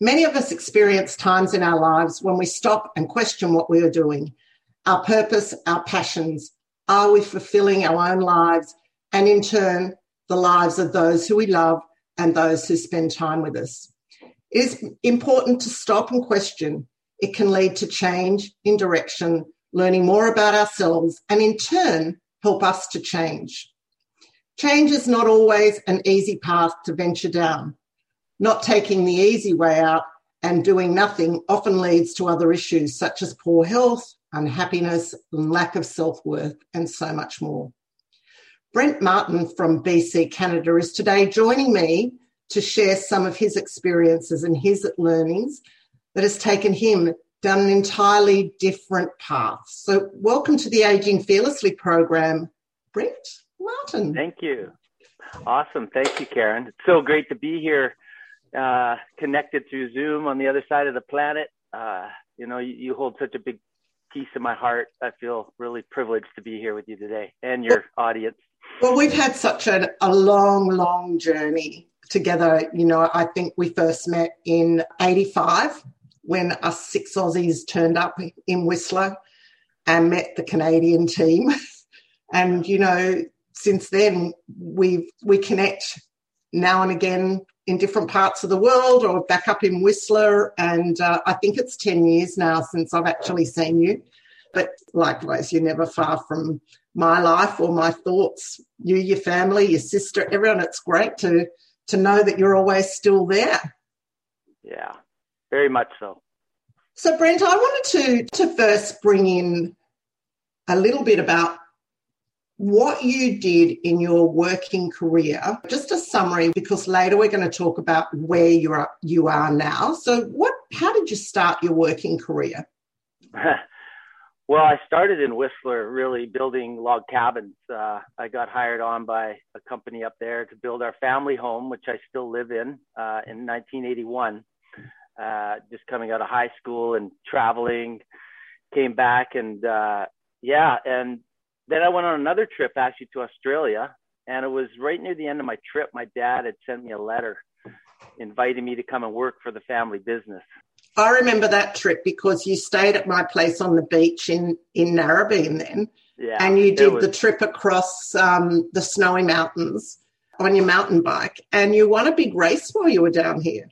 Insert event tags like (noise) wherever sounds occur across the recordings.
Many of us experience times in our lives when we stop and question what we are doing, our purpose, our passions. Are we fulfilling our own lives and in turn, the lives of those who we love and those who spend time with us? It is important to stop and question. It can lead to change in direction, learning more about ourselves, and in turn, help us to change. Change is not always an easy path to venture down. Not taking the easy way out and doing nothing often leads to other issues such as poor health, unhappiness, lack of self worth, and so much more. Brent Martin from BC, Canada, is today joining me to share some of his experiences and his learnings that has taken him down an entirely different path. So, welcome to the Aging Fearlessly program, Brent Martin. Thank you. Awesome. Thank you, Karen. It's so great to be here uh, connected through Zoom on the other side of the planet. Uh, you know, you, you, hold such a big piece of my heart. I feel really privileged to be here with you today and your audience. Well, we've had such a, a long, long journey together. You know, I think we first met in 85 when us six Aussies turned up in Whistler and met the Canadian team. (laughs) and, you know, since then we we connect now and again in different parts of the world or back up in Whistler. And uh, I think it's 10 years now since I've actually seen you. But likewise, you're never far from my life or my thoughts. You, your family, your sister, everyone. It's great to to know that you're always still there. Yeah, very much so. So, Brent, I wanted to to first bring in a little bit about what you did in your working career. Just a summary, because later we're going to talk about where you are you are now. So, what? How did you start your working career? (laughs) well, I started in Whistler, really building log cabins. Uh, I got hired on by a company up there to build our family home, which I still live in, uh, in 1981. Uh, just coming out of high school and traveling, came back and uh, yeah, and then I went on another trip actually to Australia, and it was right near the end of my trip. My dad had sent me a letter inviting me to come and work for the family business. I remember that trip because you stayed at my place on the beach in in Narrabeen then, yeah, and you did was... the trip across um, the snowy mountains on your mountain bike, and you won a big race while you were down here.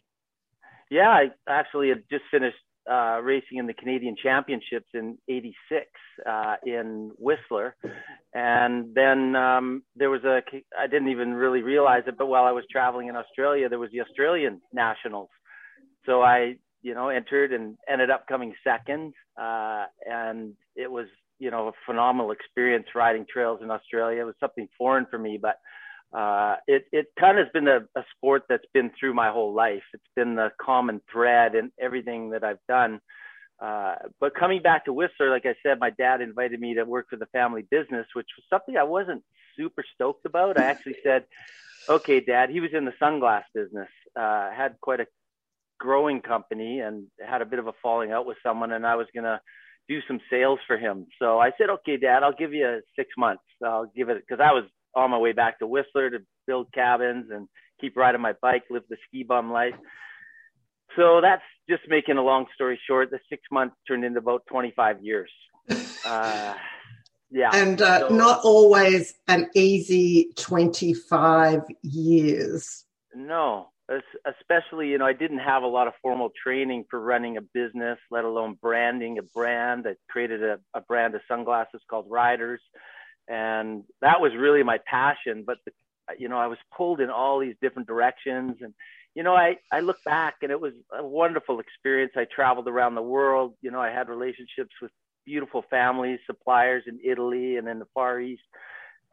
Yeah, I actually had just finished uh, racing in the Canadian Championships in '86 uh, in Whistler, and then um, there was a I didn't even really realize it, but while I was traveling in Australia, there was the Australian Nationals, so I you know entered and ended up coming second, uh, and it was you know a phenomenal experience riding trails in Australia. It was something foreign for me, but uh, it it kind of has been a, a sport that's been through my whole life. It's been the common thread in everything that I've done. Uh, but coming back to Whistler, like I said, my dad invited me to work for the family business, which was something I wasn't super stoked about. I actually said, "Okay, Dad." He was in the sunglass business, uh, had quite a growing company, and had a bit of a falling out with someone, and I was gonna do some sales for him. So I said, "Okay, Dad, I'll give you six months. I'll give it because I was on my way back to Whistler to build cabins and keep riding my bike, live the ski bum life. So that's just making a long story short. The six months turned into about 25 years. (laughs) Uh, yeah. And uh, so, not always an easy 25 years. No, especially, you know, I didn't have a lot of formal training for running a business, let alone branding a brand. I created a, a brand of sunglasses called Riders and that was really my passion but the, you know i was pulled in all these different directions and you know i i look back and it was a wonderful experience i traveled around the world you know i had relationships with beautiful families suppliers in italy and in the far east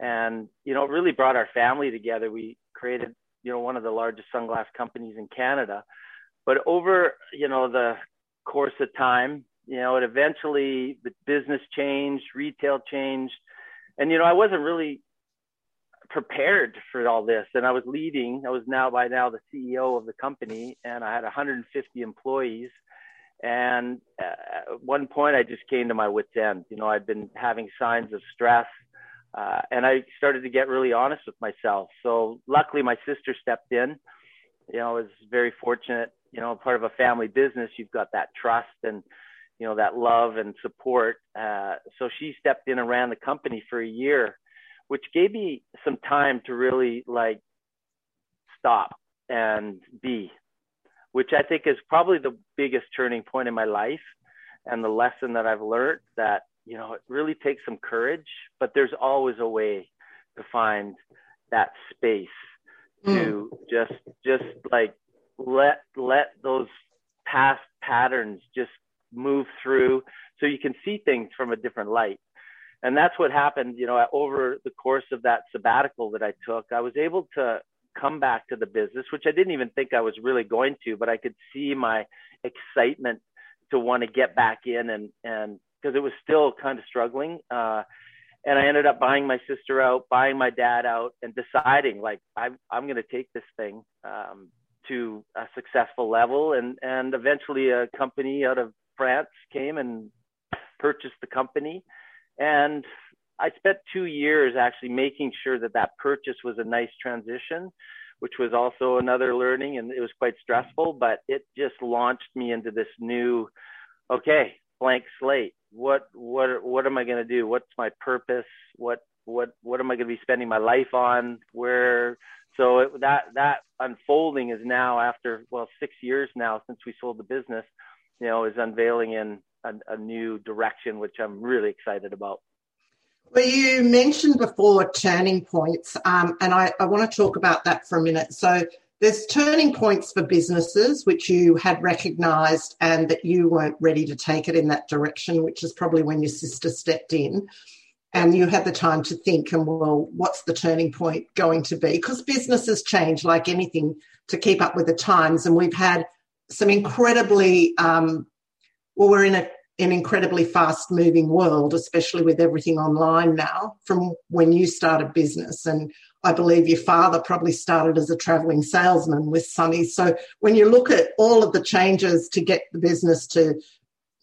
and you know, it really brought our family together. We created, you know, one of the largest sunglass companies in Canada. But over, you know, the course of time, you know, it eventually the business changed, retail changed, and you know, I wasn't really prepared for all this. And I was leading. I was now by now the CEO of the company, and I had 150 employees. And at one point, I just came to my wits' end. You know, I'd been having signs of stress, uh, and I started to get really honest with myself. So luckily, my sister stepped in. You know, I was very fortunate. You know, part of a family business, you've got that trust and you know that love and support. Uh, so she stepped in and ran the company for a year, which gave me some time to really like stop and be, which I think is probably the biggest turning point in my life and the lesson that I've learned that you know, it really takes some courage, but there's always a way to find that space mm. to just just like let let those past patterns just move through so you can see things from a different light. And that's what happened, you know, over the course of that sabbatical that I took, I was able to come back to the business, which I didn't even think I was really going to, but I could see my excitement to want to get back in and and because it was still kind of struggling. Uh, and I ended up buying my sister out, buying my dad out, and deciding like I'm I'm going to take this thing um, to a successful level. And and eventually a company out of France came and purchased the company, and I spent two years actually making sure that that purchase was a nice transition, which was also another learning, and it was quite stressful. But it just launched me into this new, okay, blank slate what what what am I going to do? What's my purpose? What what what am I going to be spending my life on? Where so it, that that unfolding is now after well six years now since we sold the business, you know, is unveiling in a, a new direction, which I'm really excited about. Well, you mentioned before turning points, um, and I, I want to talk about that for a minute. So, there's turning points for businesses which you had recognized and that you weren't ready to take it in that direction, which is probably when your sister stepped in and you had the time to think and well what's the turning point going to be because businesses change like anything to keep up with the times and we've had some incredibly um, well we're in a, an incredibly fast moving world especially with everything online now from when you started business and I believe your father probably started as a traveling salesman with Sunny. So when you look at all of the changes to get the business to,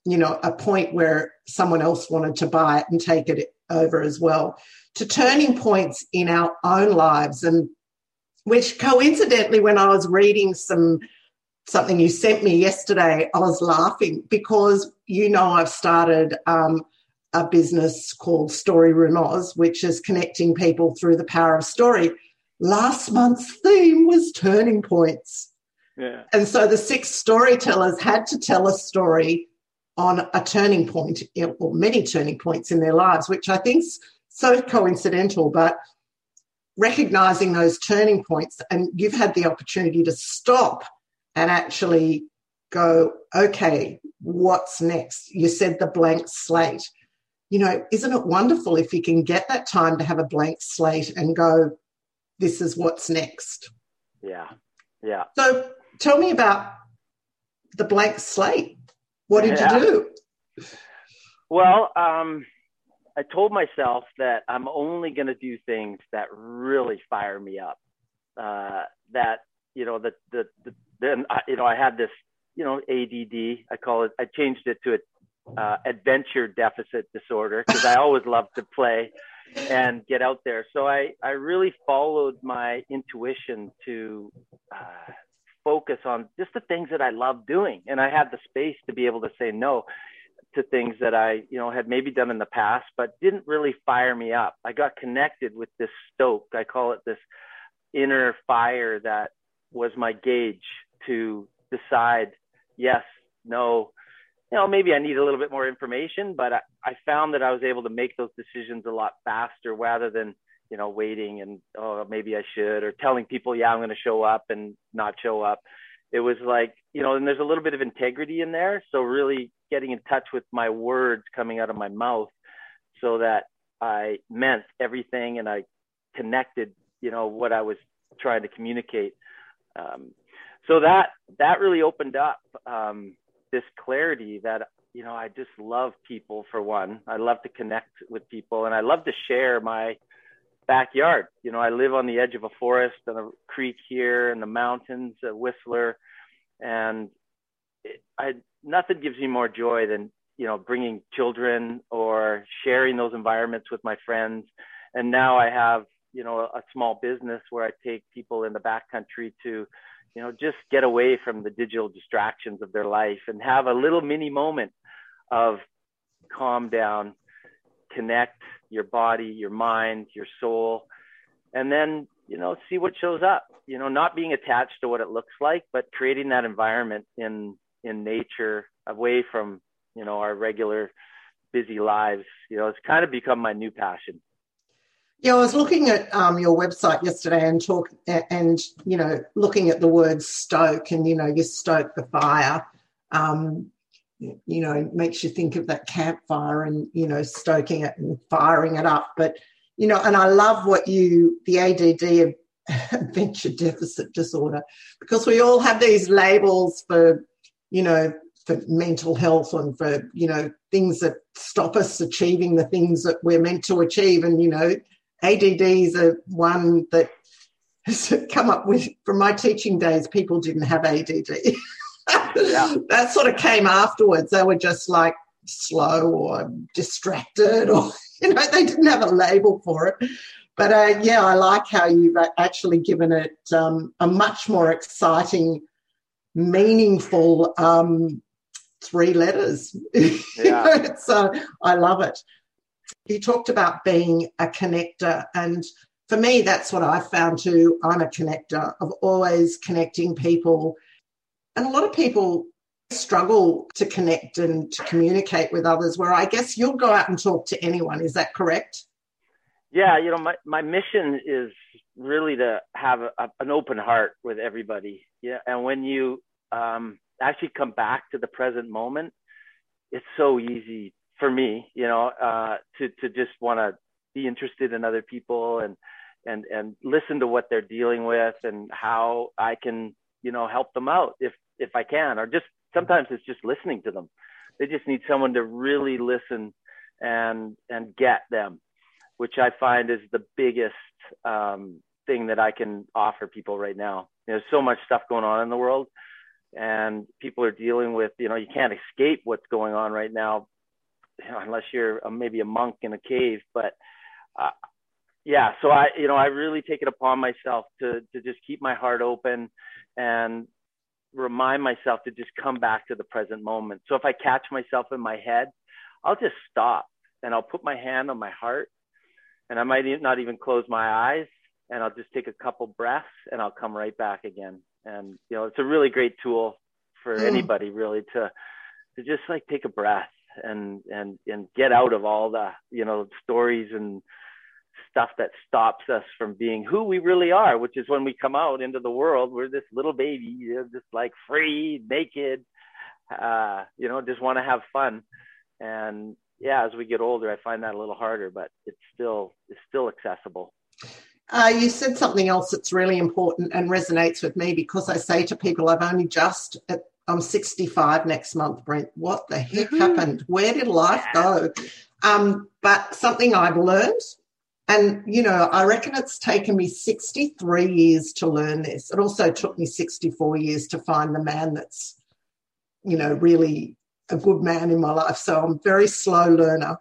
you know, a point where someone else wanted to buy it and take it over as well, to turning points in our own lives and which coincidentally when I was reading some something you sent me yesterday, I was laughing because you know I've started um, a business called Story Runoz, which is connecting people through the power of story. Last month's theme was turning points. Yeah. And so the six storytellers had to tell a story on a turning point or many turning points in their lives, which I think's so coincidental, but recognizing those turning points and you've had the opportunity to stop and actually go, okay, what's next? You said the blank slate you know, isn't it wonderful if you can get that time to have a blank slate and go, this is what's next? Yeah. Yeah. So tell me about the blank slate. What did yeah. you do? Well, um, I told myself that I'm only going to do things that really fire me up. Uh, that you know, the the, the then you know I had this you know ADD. I call it. I changed it to a uh, adventure deficit disorder because I always loved to play and get out there. So I, I really followed my intuition to uh, focus on just the things that I love doing. And I had the space to be able to say no to things that I, you know, had maybe done in the past, but didn't really fire me up. I got connected with this stoke. I call it this inner fire that was my gauge to decide yes, no, you know, maybe I need a little bit more information, but I, I found that I was able to make those decisions a lot faster rather than, you know, waiting and, oh, maybe I should, or telling people, yeah, I'm going to show up and not show up. It was like, you know, and there's a little bit of integrity in there. So really getting in touch with my words coming out of my mouth so that I meant everything and I connected, you know, what I was trying to communicate. Um, so that that really opened up um, this clarity that you know I just love people for one. I love to connect with people and I love to share my backyard. You know, I live on the edge of a forest and a creek here and the mountains, a Whistler, and it, I nothing gives me more joy than you know bringing children or sharing those environments with my friends. And now I have you know a small business where I take people in the backcountry to you know just get away from the digital distractions of their life and have a little mini moment of calm down, connect your body, your mind, your soul, and then you know see what shows up. You know, not being attached to what it looks like, but creating that environment in in nature away from you know our regular busy lives. You know, it's kind of become my new passion. Yeah, I was looking at um, your website yesterday and talk and you know looking at the word stoke and you know you stoke the fire. Um, you know, makes you think of that campfire and you know stoking it and firing it up. But you know, and I love what you the ADD adventure (laughs) deficit disorder because we all have these labels for you know for mental health and for you know things that stop us achieving the things that we're meant to achieve and you know ADDs are one that has come up with from my teaching days. People didn't have ADD. yeah. (laughs) that sort of came afterwards. They were just like slow or distracted, or (laughs) you know, they didn't have a label for it. But uh, yeah, I like how you've actually given it um, a much more exciting, meaningful um, three letters. (laughs) Yeah. so I love it you talked about being a connector and for me that's what i found too. I'm a connector. Of always connecting people and a lot of people struggle to connect and to communicate with others where i guess you'll go out and talk to anyone. Is that correct? Yeah you know my, my mission is really to have a, an open heart with everybody. Yeah and when you um, actually come back to the present moment it's so easy for me, you know, uh, to to just want to be interested in other people and and and listen to what they're dealing with and how I can, you know, help them out if if I can, or just sometimes it's just listening to them. They just need someone to really listen and and get them, which I find is the biggest um, thing that I can offer people right now. There's so much stuff going on in the world, and people are dealing with, you know, you can't escape what's going on right now, (laughs) unless you're a, maybe a monk in a cave. But uh, yeah, so I, you know, I really take it upon myself to to just keep my heart open and remind myself to just come back to the present moment. So if I catch myself in my head, I'll just stop and I'll put my hand on my heart and I might not even close my eyes and I'll just take a couple breaths and I'll come right back again. And you know, it's a really great tool for mm. anybody really to to just like take a breath and and and get out of all the you know stories and stuff that stops us from being who we really are which is when we come out into the world we're this little baby just like free naked uh you know just want to have fun. And yeah as we get older i find that a little harder but it's still it's still accessible. Uh, you said something else that's really important and resonates with me because I say to people, I've only just at I'm 65 next month, Brent. What the heck mm-hmm. happened? Where did life go? Um, but something I've learned, and you know, I reckon it's taken me 63 years to learn this. It also took me 64 years to find the man that's, you know, really a good man in my life. So I'm a very slow learner.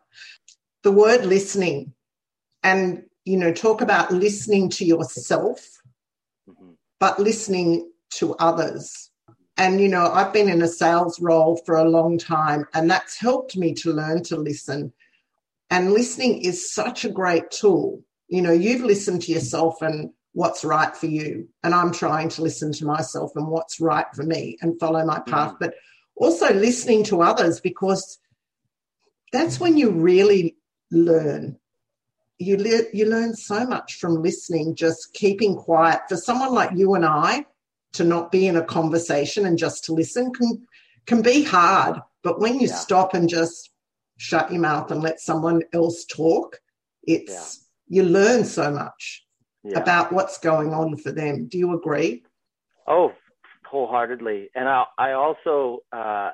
The word listening, and you know, talk about listening to yourself, mm-hmm. but listening to others and, you know, I've been in a sales role for a long time, and that's helped me to learn to listen. And listening is such a great tool. You know, you've listened to yourself and what's right for you. And I'm trying to listen to myself and what's right for me and follow my path. Mm. But also listening to others because that's when you really learn. You, le- you learn so much from listening, just keeping quiet. For someone like you and I, to not be in a conversation and just to listen can can be hard. But when you yeah. stop and just shut your mouth and let someone else talk, it's yeah. you learn so much yeah. about what's going on for them. Do you agree? Oh, wholeheartedly. And I, I also uh,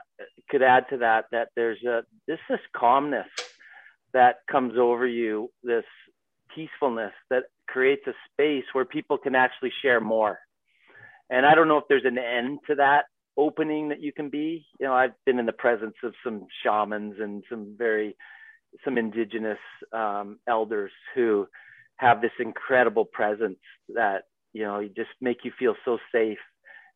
could add to that that there's a this this calmness that comes over you, this peacefulness that creates a space where people can actually share more. And I don't know if there's an end to that opening that you can be. You know, I've been in the presence of some shamans and some very some indigenous um, elders who have this incredible presence that you know you just make you feel so safe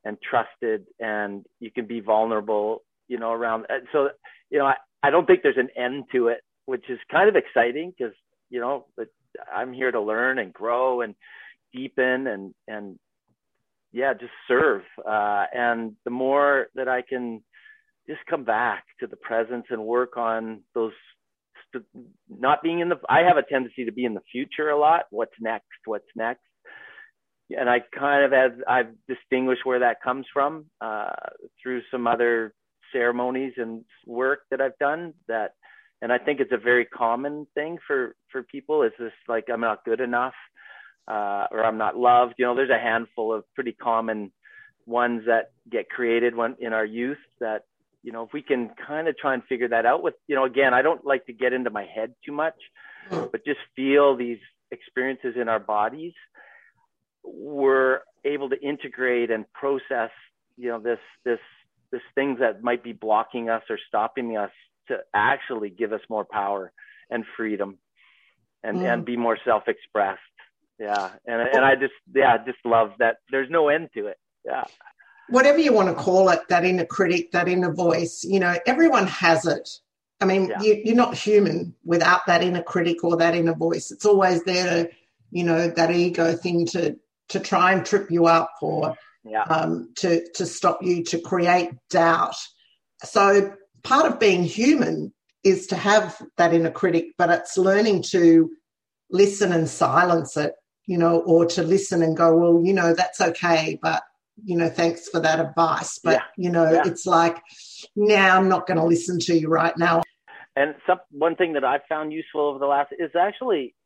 and trusted and you can be vulnerable you know around so you know I, I don't think there's an end to it which is kind of exciting because you know i'm here to learn and grow and deepen and and yeah just serve. Uh, and the more that i can just come back to the presence and work on those not being in the i have a tendency to be in the future a lot. What's next? What's next? And I kind of have I've distinguished where that comes from uh, through some other ceremonies and work that I've done that and I think it's a very common thing for for people. Is this like I'm not good enough uh, or I'm not loved you know there's a handful of pretty common ones that get created when in our youth that you know if we can kind of try and figure that out with you know again I don't like to get into my head too much but just feel these experiences in our bodies we're able to integrate and process, you know, this this this things that might be blocking us or stopping us to actually give us more power and freedom and mm. and be more self-expressed. Yeah. And and I just yeah, just love that there's no end to it. Yeah. Whatever you want to call it, that inner critic, that inner voice, you know, everyone has it. I mean, yeah. you, you're not human without that inner critic or that inner voice. It's always there to, you know, that ego thing to to try and trip you up or yeah. um, to, to stop you to create doubt. So part of being human is to have that inner critic, but it's learning to listen and silence it, you know, or to listen and go, well, you know, that's okay, but you know, thanks for that advice. But yeah. you know, yeah. it's like now I'm not going to listen to you right now. And some one thing that I've found useful over the last is actually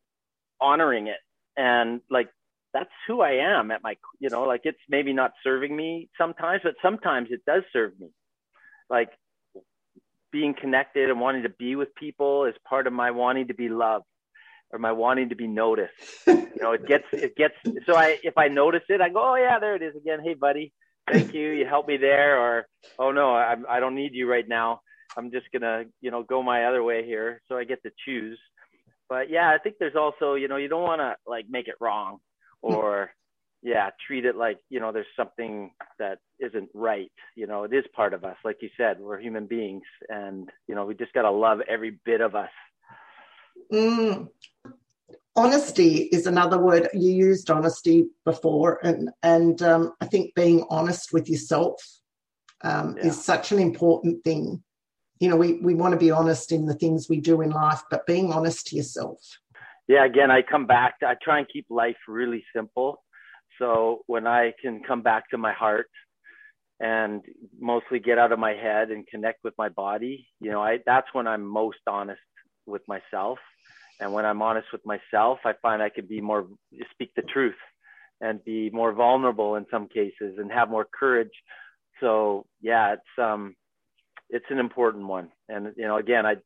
honoring it and like that's who I am at my, you know, like it's maybe not serving me sometimes, but sometimes it does serve me. Like being connected and wanting to be with people is part of my wanting to be loved or my wanting to be noticed. (laughs) you know, it gets, it gets, so I, if I notice it, I go, oh yeah, there it is again. Hey buddy, thank you. You helped me there. Or, oh no, I, I don't need you right now. I'm just gonna, you know, go my other way here. So I get to choose. But yeah, I think there's also, you know, you don't want to like make it wrong or yeah treat it like you know there's something that isn't right you know it is part of us like you said we're human beings and you know we just got to love every bit of us mm. Honesty is another word you used honesty before and and um, i think being honest with yourself um, yeah. is such an important thing you know we, we want to be honest in the things we do in life but being honest to yourself yeah, again, I come back. To, I try and keep life really simple. So when I can come back to my heart and mostly get out of my head and connect with my body, you know, I that's when I'm most honest with myself. And when I'm honest with myself, I find I can be more speak the truth and be more vulnerable in some cases and have more courage. So yeah, it's um it's an important one. And you know, again, I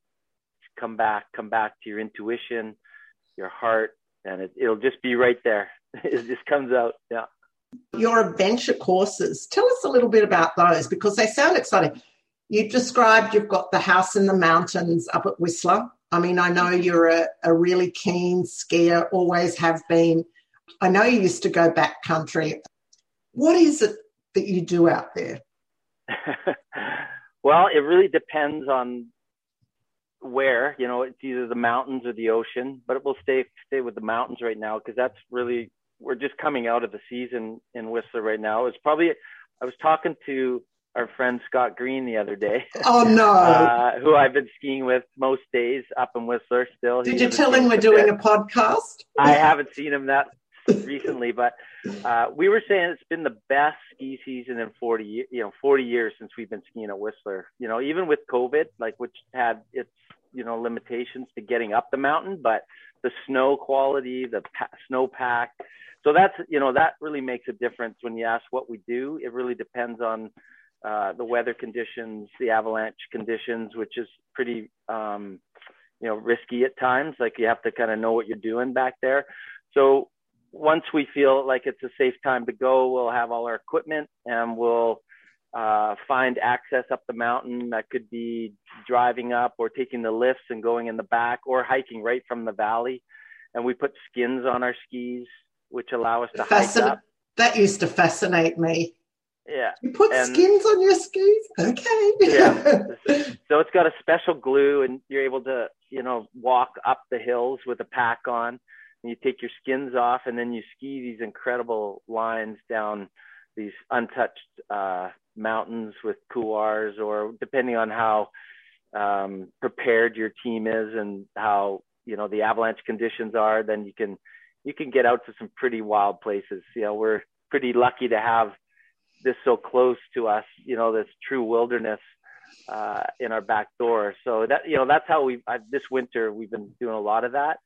come back come back to your intuition your heart, and it, it'll just be right there. (laughs) it just comes out. Yeah. Your adventure courses, tell us a little bit about those because they sound exciting. You described you've got the house in the mountains up at Whistler. I mean, I know you're a, a really keen skier, always have been. I know you used to go backcountry. What is it that you do out there? (laughs) well, it really depends on where you know it's either the mountains or the ocean but it will stay stay with the mountains right now because that's really we're just coming out of the season in whistler right now it's probably i was talking to our friend scott green the other day. Oh no. (laughs) Uh, who i've been skiing with most days up in whistler still. Did you tell him we're doing a podcast? I haven't seen him that recently but uh, we were saying it's been the best ski season in 40 you know 40 years since we've been skiing at whistler. You know even with covid like which had its you know limitations to getting up the mountain but the snow quality, the pa- snowpack. So that's you know that really makes a difference when you ask what we do. It really depends on uh, the weather conditions, the avalanche conditions, which is pretty um, you know risky at times. Like you have to kind of know what you're doing back there. So once we feel like it's a safe time to go, we'll have all our equipment and we'll uh, find access up the mountain. That could be driving up or taking the lifts and going in the back or hiking right from the valley. And we put skins on our skis, which allow us to Fascin- hike up. That used to fascinate me. Yeah. You put and, skins on your skis? Okay. yeah. (laughs) So it's got a special glue and you're able to, you know, walk up the hills with a pack on and you take your skins off and then you ski these incredible lines down these untouched uh, mountains with couloirs or depending on how um, prepared your team is and how you know the avalanche conditions are then you can you can get out to some pretty wild places you know we're pretty lucky to have this so close to us you know this true wilderness uh, in our back door so that you know that's how we this winter we've been doing a lot of that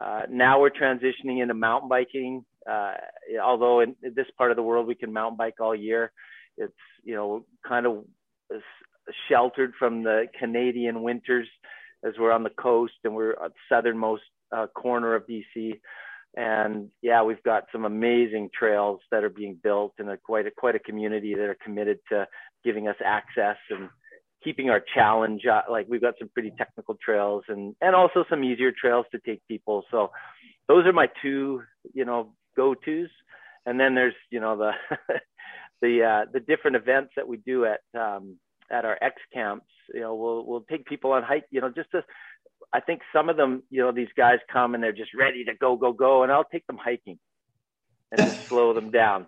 uh, now we're transitioning into mountain biking. Uh, although in this part of the world we can mountain bike all year, it's you know kind of sheltered from the Canadian winters as we're on the coast and we're at the southernmost uh, corner of BC. And yeah, we've got some amazing trails that are being built and a, quite a, quite a community that are committed to giving us access and keeping our challenge uh, like we've got some pretty technical trails and and also some easier trails to take people. So those are my two you know go to's and then there's you know the (laughs) the uh, the different events that we do at um, at our X camps. You know we'll we'll take people on hike you know just to I think some of them you know these guys come and they're just ready to go go go and I'll take them hiking and just (laughs) slow them down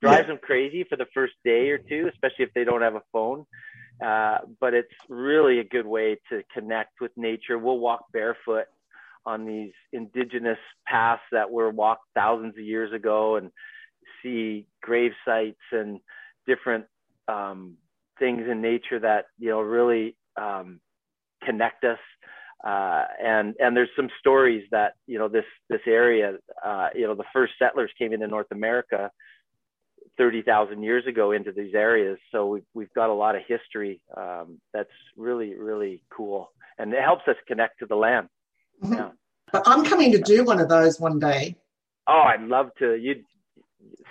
drives them crazy for the first day or two especially if they don't have a phone uh, but it's really a good way to connect with nature. We'll walk barefoot on these indigenous paths that were walked thousands of years ago and see grave sites and different um, things in nature that you know really um, connect us. Uh, and and there's some stories that you know this this area, uh, you know, the first settlers came into North America 30,000 years ago into these areas. So we've, we've got a lot of history um, that's really, really cool. And it helps us connect to the land. Mm-hmm. Yeah. But I'm coming to do one of those one day. Oh, I'd love to. You.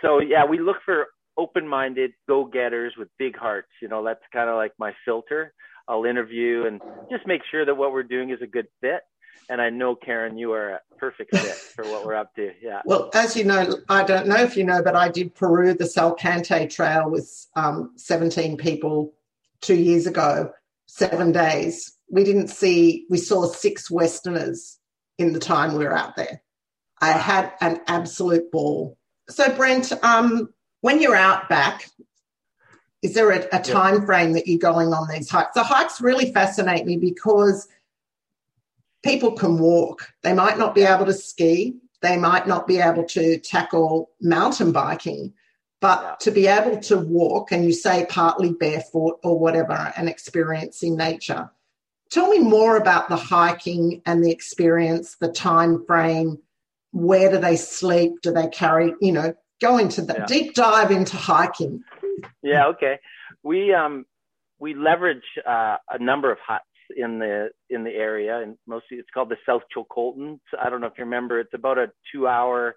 So yeah, we look for open-minded go-getters with big hearts. You know, that's kind of like my filter. I'll interview and just make sure that what we're doing is a good fit and I know Karen, you are a perfect fit for what we're up to. Yeah. Well, as you know, I don't know if you know, but I did Peru the Salkantay Trail with um, 17 people two years ago, seven days. We didn't see, we saw six Westerners in the time we were out there. I had an absolute ball. So, Brent, um, when you're out back, is there a, a time frame that you're going on these hikes? The hikes really fascinate me because people can walk. They might not be able to ski, they might not be able to tackle mountain biking, but yeah. to be able to walk, and you say partly barefoot or whatever, and experiencing nature. Tell me more about the hiking and the experience, the time frame. Where do they sleep? Do they carry, you know, go into the yeah. deep dive into hiking? Yeah, okay. We um we leverage uh, a number of huts in the in the area, and mostly it's called the South Chilcotin. I don't know if you remember. It's about a two-hour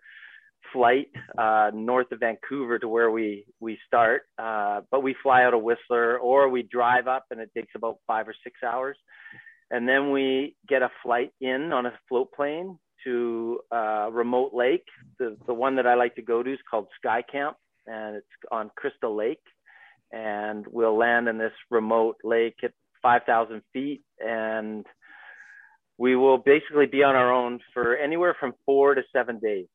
flight uh, north of Vancouver to where we we start, uh, but we fly out of Whistler or we drive up, and it takes about five or six hours, and then we get a flight in on a float plane to a uh, remote lake. The the one that I like to go to is called Sky Camp, and it's on Crystal Lake and we'll land in this remote lake at 5,000 feet, and we will basically be on our own for anywhere from four to seven days.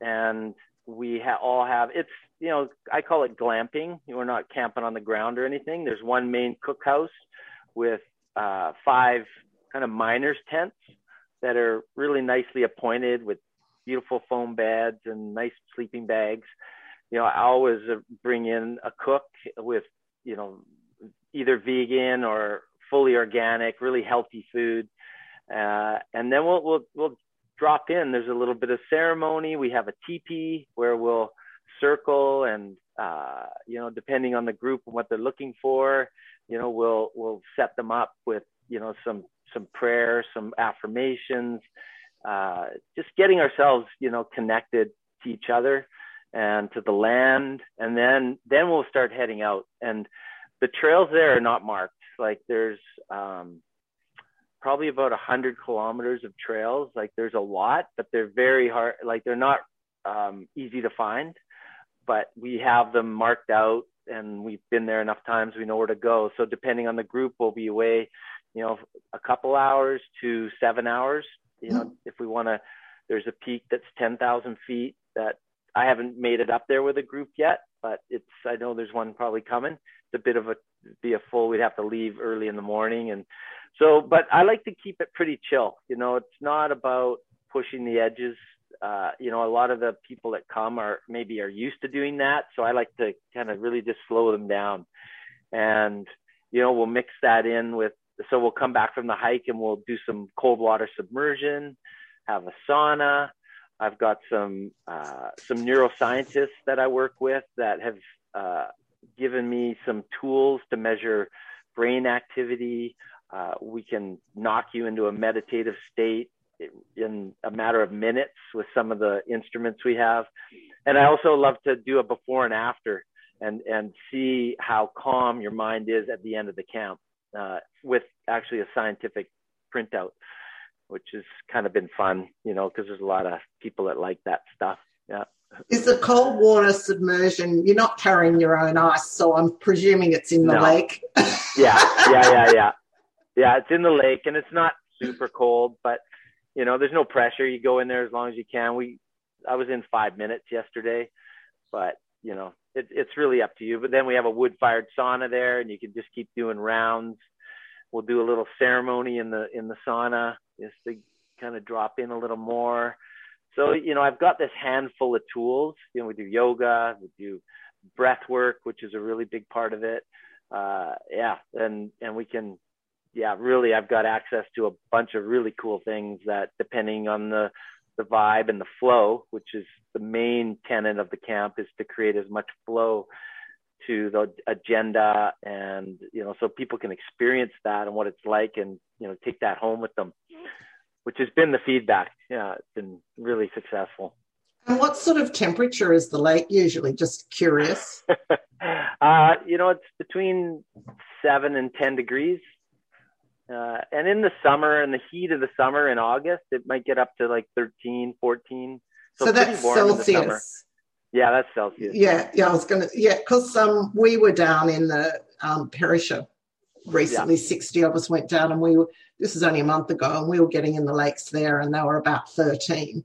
And we ha- all have it's you know I call it glamping. We're not camping on the ground or anything. There's one main cookhouse with uh, five kind of miners tents that are really nicely appointed with beautiful foam beds and nice sleeping bags. You know, I always bring in a cook with you know either vegan or fully organic, really healthy food. Uh, and then we'll, we'll, we'll drop in. There's a little bit of ceremony. We have a teepee where we'll circle and uh, you know, depending on the group and what they're looking for, you know, we'll we'll set them up with you know some some prayer, some affirmations, uh, just getting ourselves you know connected to each other and to the land, and then then we'll start heading out. And the trails there are not marked. Like there's um, probably about a hundred kilometers of trails. Like there's a lot, but they're very hard. Like they're not um, easy to find but we have them marked out and we've been there enough times we know where to go so depending on the group we'll be away you know a couple hours to seven hours you know mm-hmm. if we want to there's a peak that's 10,000 feet that I haven't made it up there with a group yet but it's I know there's one probably coming it's a bit of a be a full we'd have to leave early in the morning and so but I like to keep it pretty chill you know it's not about pushing the edges uh, you know, a lot of the people that come are maybe are used to doing that. So I like to kind of really just slow them down. And, you know, we'll mix that in with, so we'll come back from the hike and we'll do some cold water submersion, have a sauna. I've got some, uh, some neuroscientists that I work with that have, uh, given me some tools to measure brain activity. Uh, we can knock you into a meditative state in a matter of minutes with some of the instruments we have. And I also love to do a before and after and, and see how calm your mind is at the end of the camp uh, with actually a scientific printout, which has kind of been fun, you know, because there's a lot of people that like that stuff. Yeah. Is the cold water submersion, you're not carrying your own ice, so I'm presuming it's in the no. lake. (laughs) yeah, yeah, yeah, yeah. Yeah, it's in the lake and it's not super cold, but you know, there's no pressure. You go in there as long as you can. We, I was in five minutes yesterday, but you know, it, it's really up to you. But then we have a wood fired sauna there and you can just keep doing rounds. We'll do a little ceremony in the, in the sauna just to kind of drop in a little more. So, you know, I've got this handful of tools, you know, we do yoga, we do breath work, which is a really big part of it. Uh, yeah. And, and we can, yeah, really, I've got access to a bunch of really cool things that, depending on the the vibe and the flow, which is the main tenet of the camp, is to create as much flow to the agenda, and you know, so people can experience that and what it's like, and you know, take that home with them, which has been the feedback. Yeah, it's been really successful. And what sort of temperature is the lake usually? Just curious. (laughs) uh, you know, it's between seven and ten degrees. Uh, and in the summer, in the heat of the summer in August, it might get up to like 13, 14. So, so that's Celsius. Yeah, that's Celsius. Yeah, yeah, I was gonna, yeah, because um, we were down in the um, Perisher recently. Yeah. Sixty of us went down, and we were. This is only a month ago, and we were getting in the lakes there, and they were about thirteen.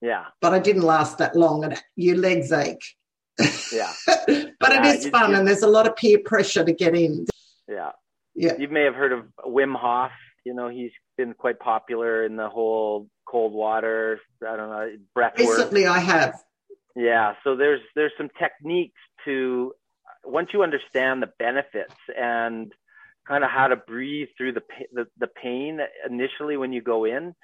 Yeah, but I didn't last that long, and your legs ache. Yeah, (laughs) but yeah, it is fun, you, and there's a lot of peer pressure to get in. Yeah, yeah. You may have heard of Wim Hof. You know, he's been quite popular in the whole cold water, I don't know, breath Recently, work. I have. Yeah. So there's there's some techniques to once you understand the benefits and kind of how to breathe through the, the the pain initially when you go in,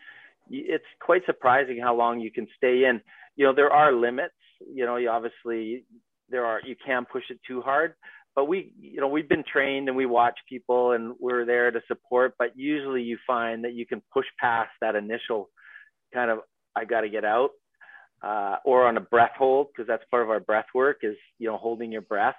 it's quite surprising how long you can stay in. You know, there are limits. You know, you obviously there are you can push it too hard, but we you know we've been trained and we watch people and we're there to support but usually you find that you can push past that initial kind of i got to get out uh, or on a breath hold because that's part of our breath work is you know holding your breath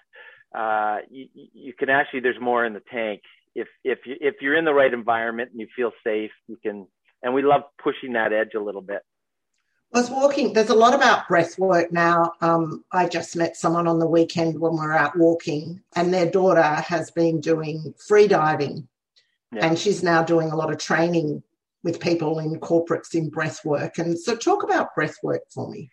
uh, you, you can actually there's more in the tank if if you if you're in the right environment and you feel safe you can and we love pushing that edge a little bit I was walking, there's a lot about breath work now. Um, I just met someone on the weekend when we are out walking, and their daughter has been doing free diving. Yeah. And she's now doing a lot of training with people in corporates in breath work. And so, talk about breath work for me.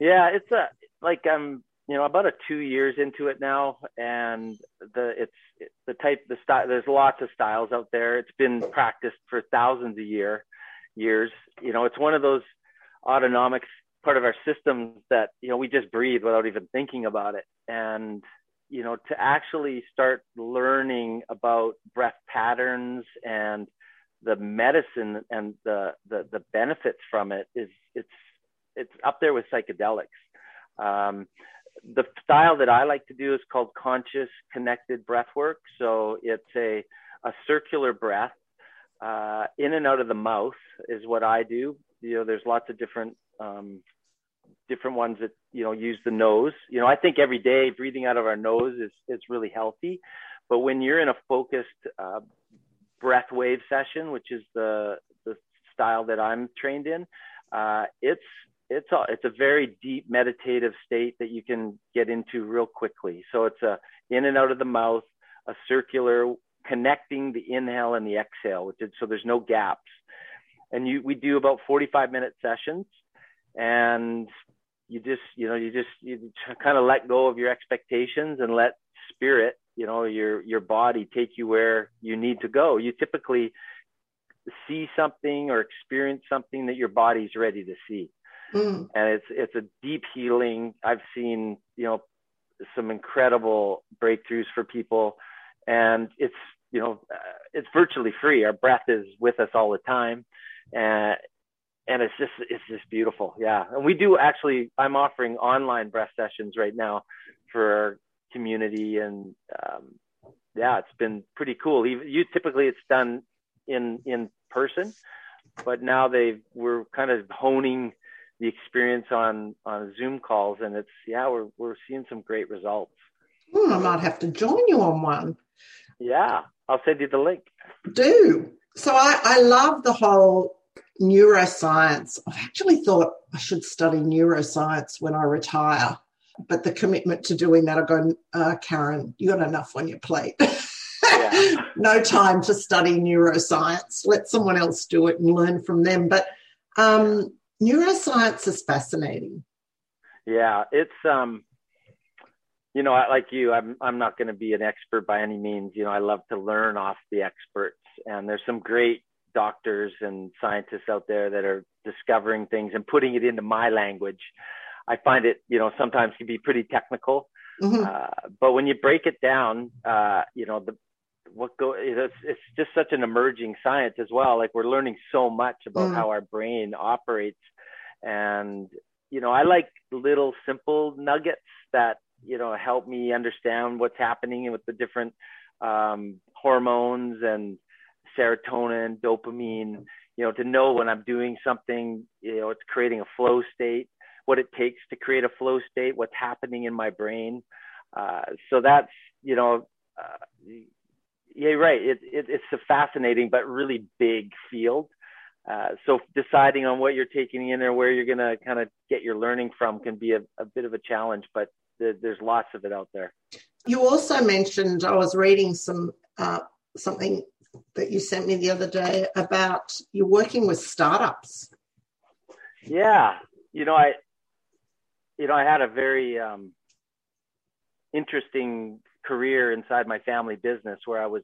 Yeah, it's a like I'm, you know, about a two years into it now, and the it's, the type the style. There's lots of styles out there. It's been practiced for thousands of year years. You know, it's one of those autonomic part of our systems that you know we just breathe without even thinking about it and you know to actually start learning about breath patterns and the medicine and the, the, the benefits from it is it's, it's up there with psychedelics. Um, the style that I like to do is called conscious connected breath work. So it's a, a circular breath uh, in and out of the mouth is what I do. You know, there's lots of different um, different ones that you know use the nose. You know, I think every day breathing out of our nose is is really healthy, but when you're in a focused uh, breath wave session, which is the the style that I'm trained in, uh, it's it's a it's a very deep meditative state that you can get into real quickly. So it's a in and out of the mouth, a circular connecting the inhale and the exhale, which is, so there's no gaps. And you we do about 45 minute sessions, and you just you know you just you kind of let go of your expectations and let spirit you know your your body take you where you need to go. You typically see something or experience something that your body's ready to see mm. and it's it's a deep healing. I've seen you know some incredible breakthroughs for people, and it's you know uh, it's virtually free. Our breath is with us all the time, and and it's just it's just beautiful. Yeah, and we do actually. I'm offering online breath sessions right now for our community, and um, yeah, it's been pretty cool. Even you typically it's done in in person, but now they we're kind of honing the experience on on Zoom calls, and it's yeah, we're we're seeing some great results. Hmm, I might have to join you on one. Yeah, I'll send you the link. Do so. I I love the whole neuroscience. I've actually thought I should study neuroscience when I retire, but the commitment to doing that, I go, uh, Karen, you got enough on your plate. Yeah. (laughs) no time to study neuroscience. Let someone else do it and learn from them. But um, neuroscience is fascinating. Yeah, it's um, you know, like you, I'm I'm not going to be an expert by any means. You know, I love to learn off the experts, and there's some great doctors and scientists out there that are discovering things and putting it into my language. I find it, you know, sometimes can be pretty technical, mm-hmm. uh, but when you break it down, uh, you know, the what go it's, it's just such an emerging science as well. Like we're learning so much about mm. how our brain operates. And you know i like little simple nuggets that you know help me understand what's happening with the different um, hormones and serotonin dopamine. You know to know when i'm doing something you know it's creating a flow state what it takes to create a flow state what's happening in my brain. Uh, so that's you know uh, yeah, right. It, it, it's a fascinating but really big field. Uh, so deciding on what you're taking in or where you're going to kind of get your learning from can be a, a bit of a challenge, but th- there's lots of it out there. You also mentioned I was reading some uh, something that you sent me the other day about you're working with startups. Yeah, you know, I, you know, I had a very um, interesting career inside my family business where I was,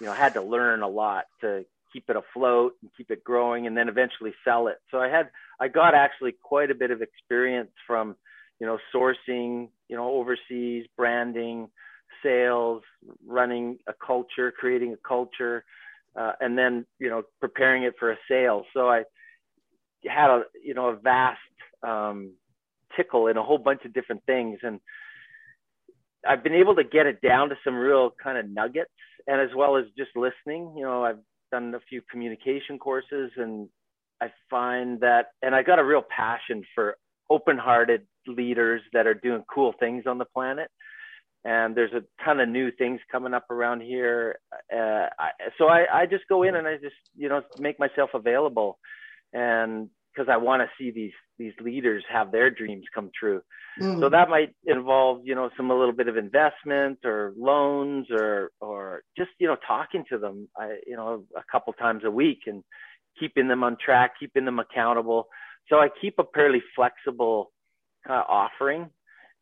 you know, had to learn a lot to keep it afloat and keep it growing and then eventually sell it. So I had, I got actually quite a bit of experience from, you know, sourcing, you know, overseas, branding, sales, running a culture, creating a culture, uh, and then, you know, preparing it for a sale. So I had a, you know, a vast um, tickle in a whole bunch of different things. And, I've been able to get it down to some real kind of nuggets, and as well as just listening. You know, I've done a few communication courses, and I find that, and I got a real passion for open-hearted leaders that are doing cool things on the planet. And there's a ton of new things coming up around here. Uh, I, so I, I just go in and I just, you know, make myself available. And because I want to see these these leaders have their dreams come true. Mm. So that might involve, you know, some a little bit of investment or loans or or just you know talking to them, I, you know, a couple times a week and keeping them on track, keeping them accountable. So I keep a fairly flexible kind of offering,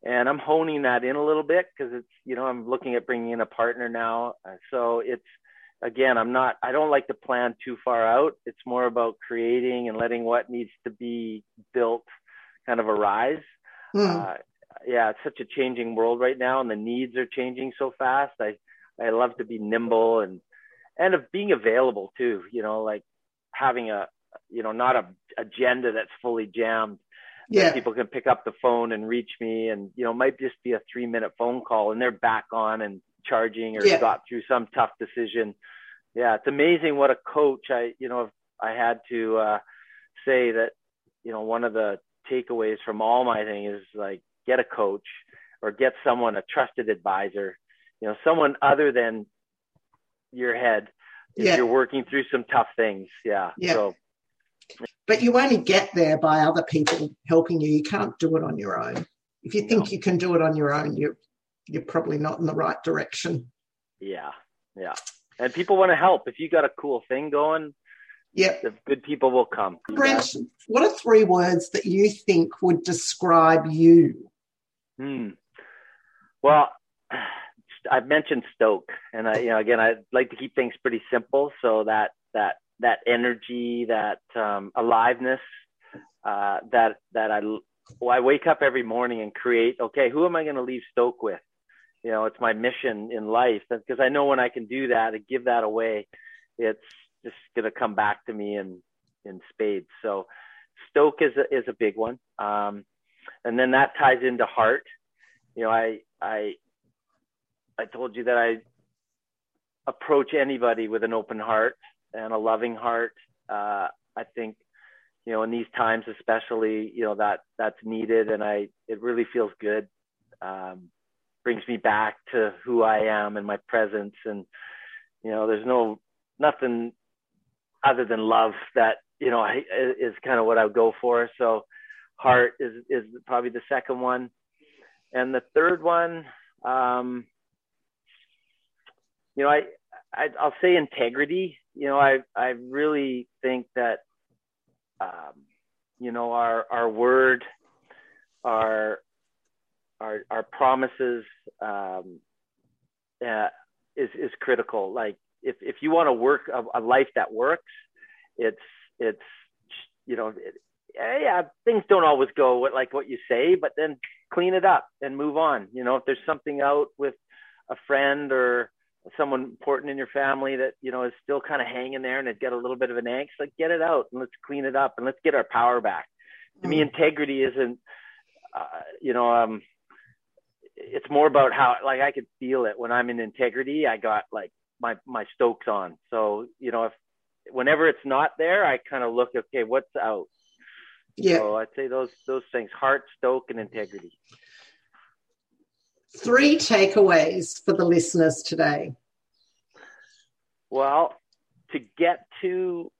and I'm honing that in a little bit because it's you know I'm looking at bringing in a partner now. So it's again, I'm not, I don't like to plan too far out. It's more about creating and letting what needs to be built kind of arise. Mm. Uh, yeah, it's such a changing world right now, and the needs are changing so fast. I, I love to be nimble and and of being available too. You know, like having a you know not a agenda that's fully jammed. Yeah. People can pick up the phone and reach me, and you know, might just be a three minute phone call, and they're back on and charging or Yeah. got through some tough decision. Yeah, it's amazing what a coach. I you know I had to uh, say that you know one of the takeaways from all my thing is like get a coach or get someone a trusted advisor you know someone other than your head if Yeah. you're working through some tough things yeah, Yeah. so But you only get there by other people helping you. You can't do it on your own. If you think you can do it on your own, you're you're probably not in the right direction. yeah yeah and people want to help if you got a cool thing going Yeah. the good people will come Brent, what are three words that you think would describe you? Hmm. Well, (sighs) I've mentioned Stoke, and I, you know, again, I like to keep things pretty simple, so that that that energy, that um, aliveness, uh, that that I well, I wake up every morning and create. Okay, who am I going to leave Stoke with? You know, it's my mission in life because I know when I can do that and give that away, it's just going to come back to me in in spades. So, Stoke is a, is a big one, um, and then that ties into heart you know, I I I told you that I approach anybody with an open heart and a loving heart. Uh, I think, you know, in these times especially, you know, that that's needed, and I it really feels good. Um, brings me back to who I am and my presence, and you know, there's no nothing other than love that you know I, is kind of what I would go for. So, heart is is probably the second one and the third one, um, you know, I, I I'll say integrity. You know, I I really think that, um, you know, our our word, our our our promises, um, uh, is is critical. Like if if you want to work a, a life that works, it's it's you know. It, yeah, things don't always go what, like what you say, but then clean it up and move on. You know, if there's something out with a friend or someone important in your family that you know is still kind of hanging there and it get a little bit of an angst, like get it out and let's clean it up and let's get our power back. To me, integrity isn't, uh, you know, um, it's more about how like I could feel it when I'm in integrity. I got like my my stokes on. So you know, if whenever it's not there, I kind of look, okay, what's out? Yeah. So I'd say those those things: heart, stoke, and integrity. Three takeaways for the listeners today. Well, to get to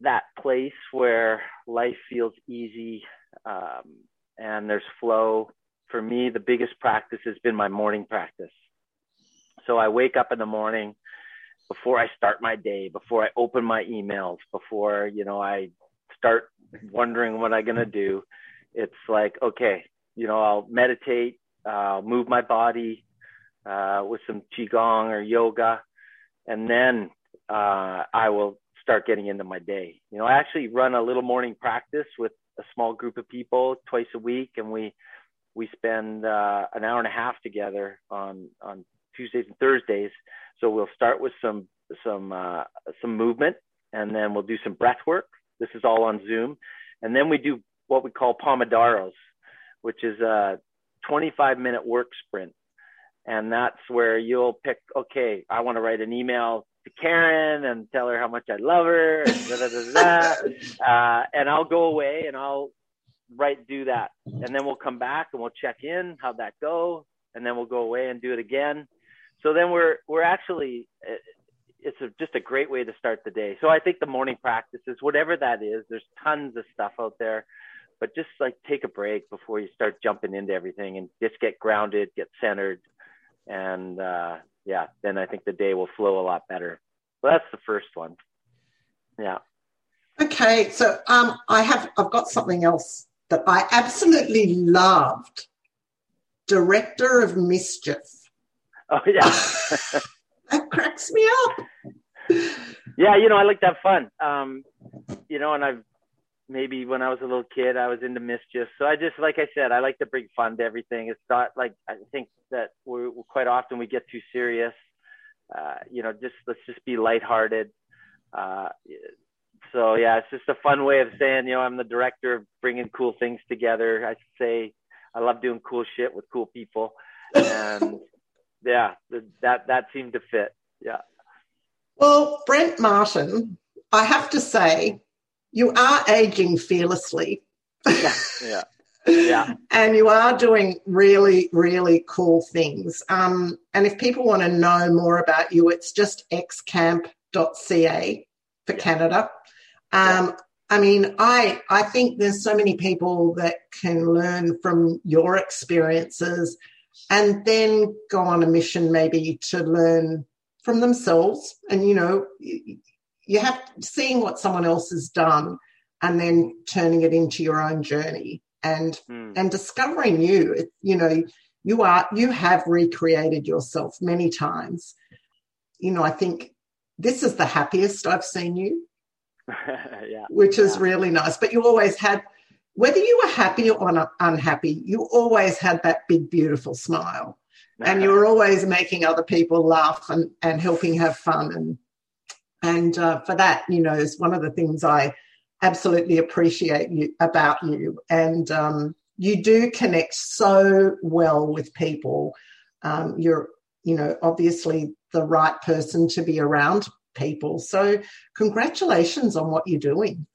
that place where life feels easy um, and there's flow, for me, the biggest practice has been my morning practice. So I wake up in the morning before I start my day, before I open my emails, before you know I start wondering what I'm gonna do. It's like okay, you know I'll meditate, uh, move my body uh, with some qigong or yoga, and then uh, I will start getting into my day. You know, I actually run a little morning practice with a small group of people twice a week, and we we spend uh, an hour and a half together on on Tuesdays and Thursdays. So we'll start with some some uh, some movement, and then we'll do some breath work. This is all on Zoom, and then we do what we call pomodoros, which is a 25 minute work sprint, and that's where you'll pick. Okay, I want to write an email to Karen and tell her how much I love her, and, da, da, da. (laughs) Uh, and I'll go away and I'll write do that, and then we'll come back and we'll check in how'd that go, and then we'll go away and do it again. So then we're we're actually it's a, just a great way to start the day. So I think the morning practices, whatever that is, there's tons of stuff out there, but just like take a break before you start jumping into everything and just get grounded, get centered, and uh, yeah, then I think the day will flow a lot better. So that's the first one. Yeah. Okay, so um, I have I've got something else that I absolutely loved. Director of Mischief. Oh yeah. (laughs) that cracks me up. yeah, you know, I like to have fun. Um, you know, and I've maybe when I was a little kid, I was into mischief. So I just, like I said, I like to bring fun to everything. It's not like I think that we're, we're quite often we get too serious, uh, you know, just let's just be lighthearted. Uh, so yeah, it's just a fun way of saying, you know, I'm the director of bringing cool things together. I say I love doing cool shit with cool people, and yeah, that that seemed to fit. Yeah. Well, Brent Martin, I have to say, you are aging fearlessly. yeah. Yeah. Yeah. (laughs) and you are doing really, really cool things. Um, and if people want to know more about you, it's just xcamp.ca for yeah. Canada. Um, yeah. I mean, I I think there's so many people that can learn from your experiences and then go on a mission maybe to learn from themselves and you know you have seeing what someone else has done and then turning it into your own journey and mm. and discovering you it, you know you are you have recreated yourself many times you know i think this is the happiest i've seen you (laughs) yeah. which is yeah. really nice but you always had whether you were happy or unhappy you always had that big beautiful smile and you were (laughs) always making other people laugh and, and helping have fun and and uh, for that you know is one of the things i absolutely appreciate you about you and um, you do connect so well with people um, you're you know obviously the right person to be around people. So congratulations on what you're doing.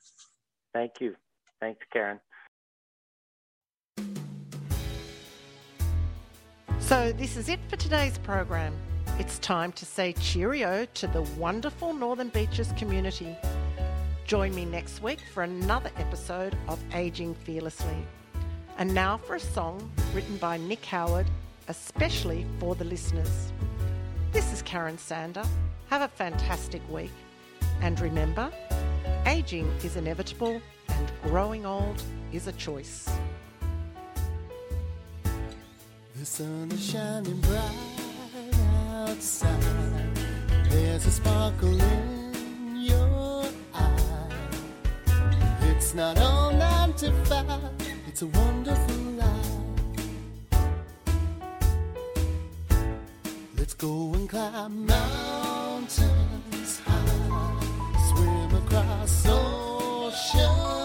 Thank you. Thanks karen. So this is it for today's program. It's time to say cheerio to the wonderful northern beaches community. Join me next week for another episode of Aging Fearlessly. And now for a song written by Nick Howard, especially for the listeners. This is Karen Sander. Have a fantastic week. And remember, aging is inevitable and growing old is a choice. The sun is shining bright outside. There's a sparkle in your eye. it's not all nine to five, it's a wonderful life. Go and climb mountains high, swim across oceans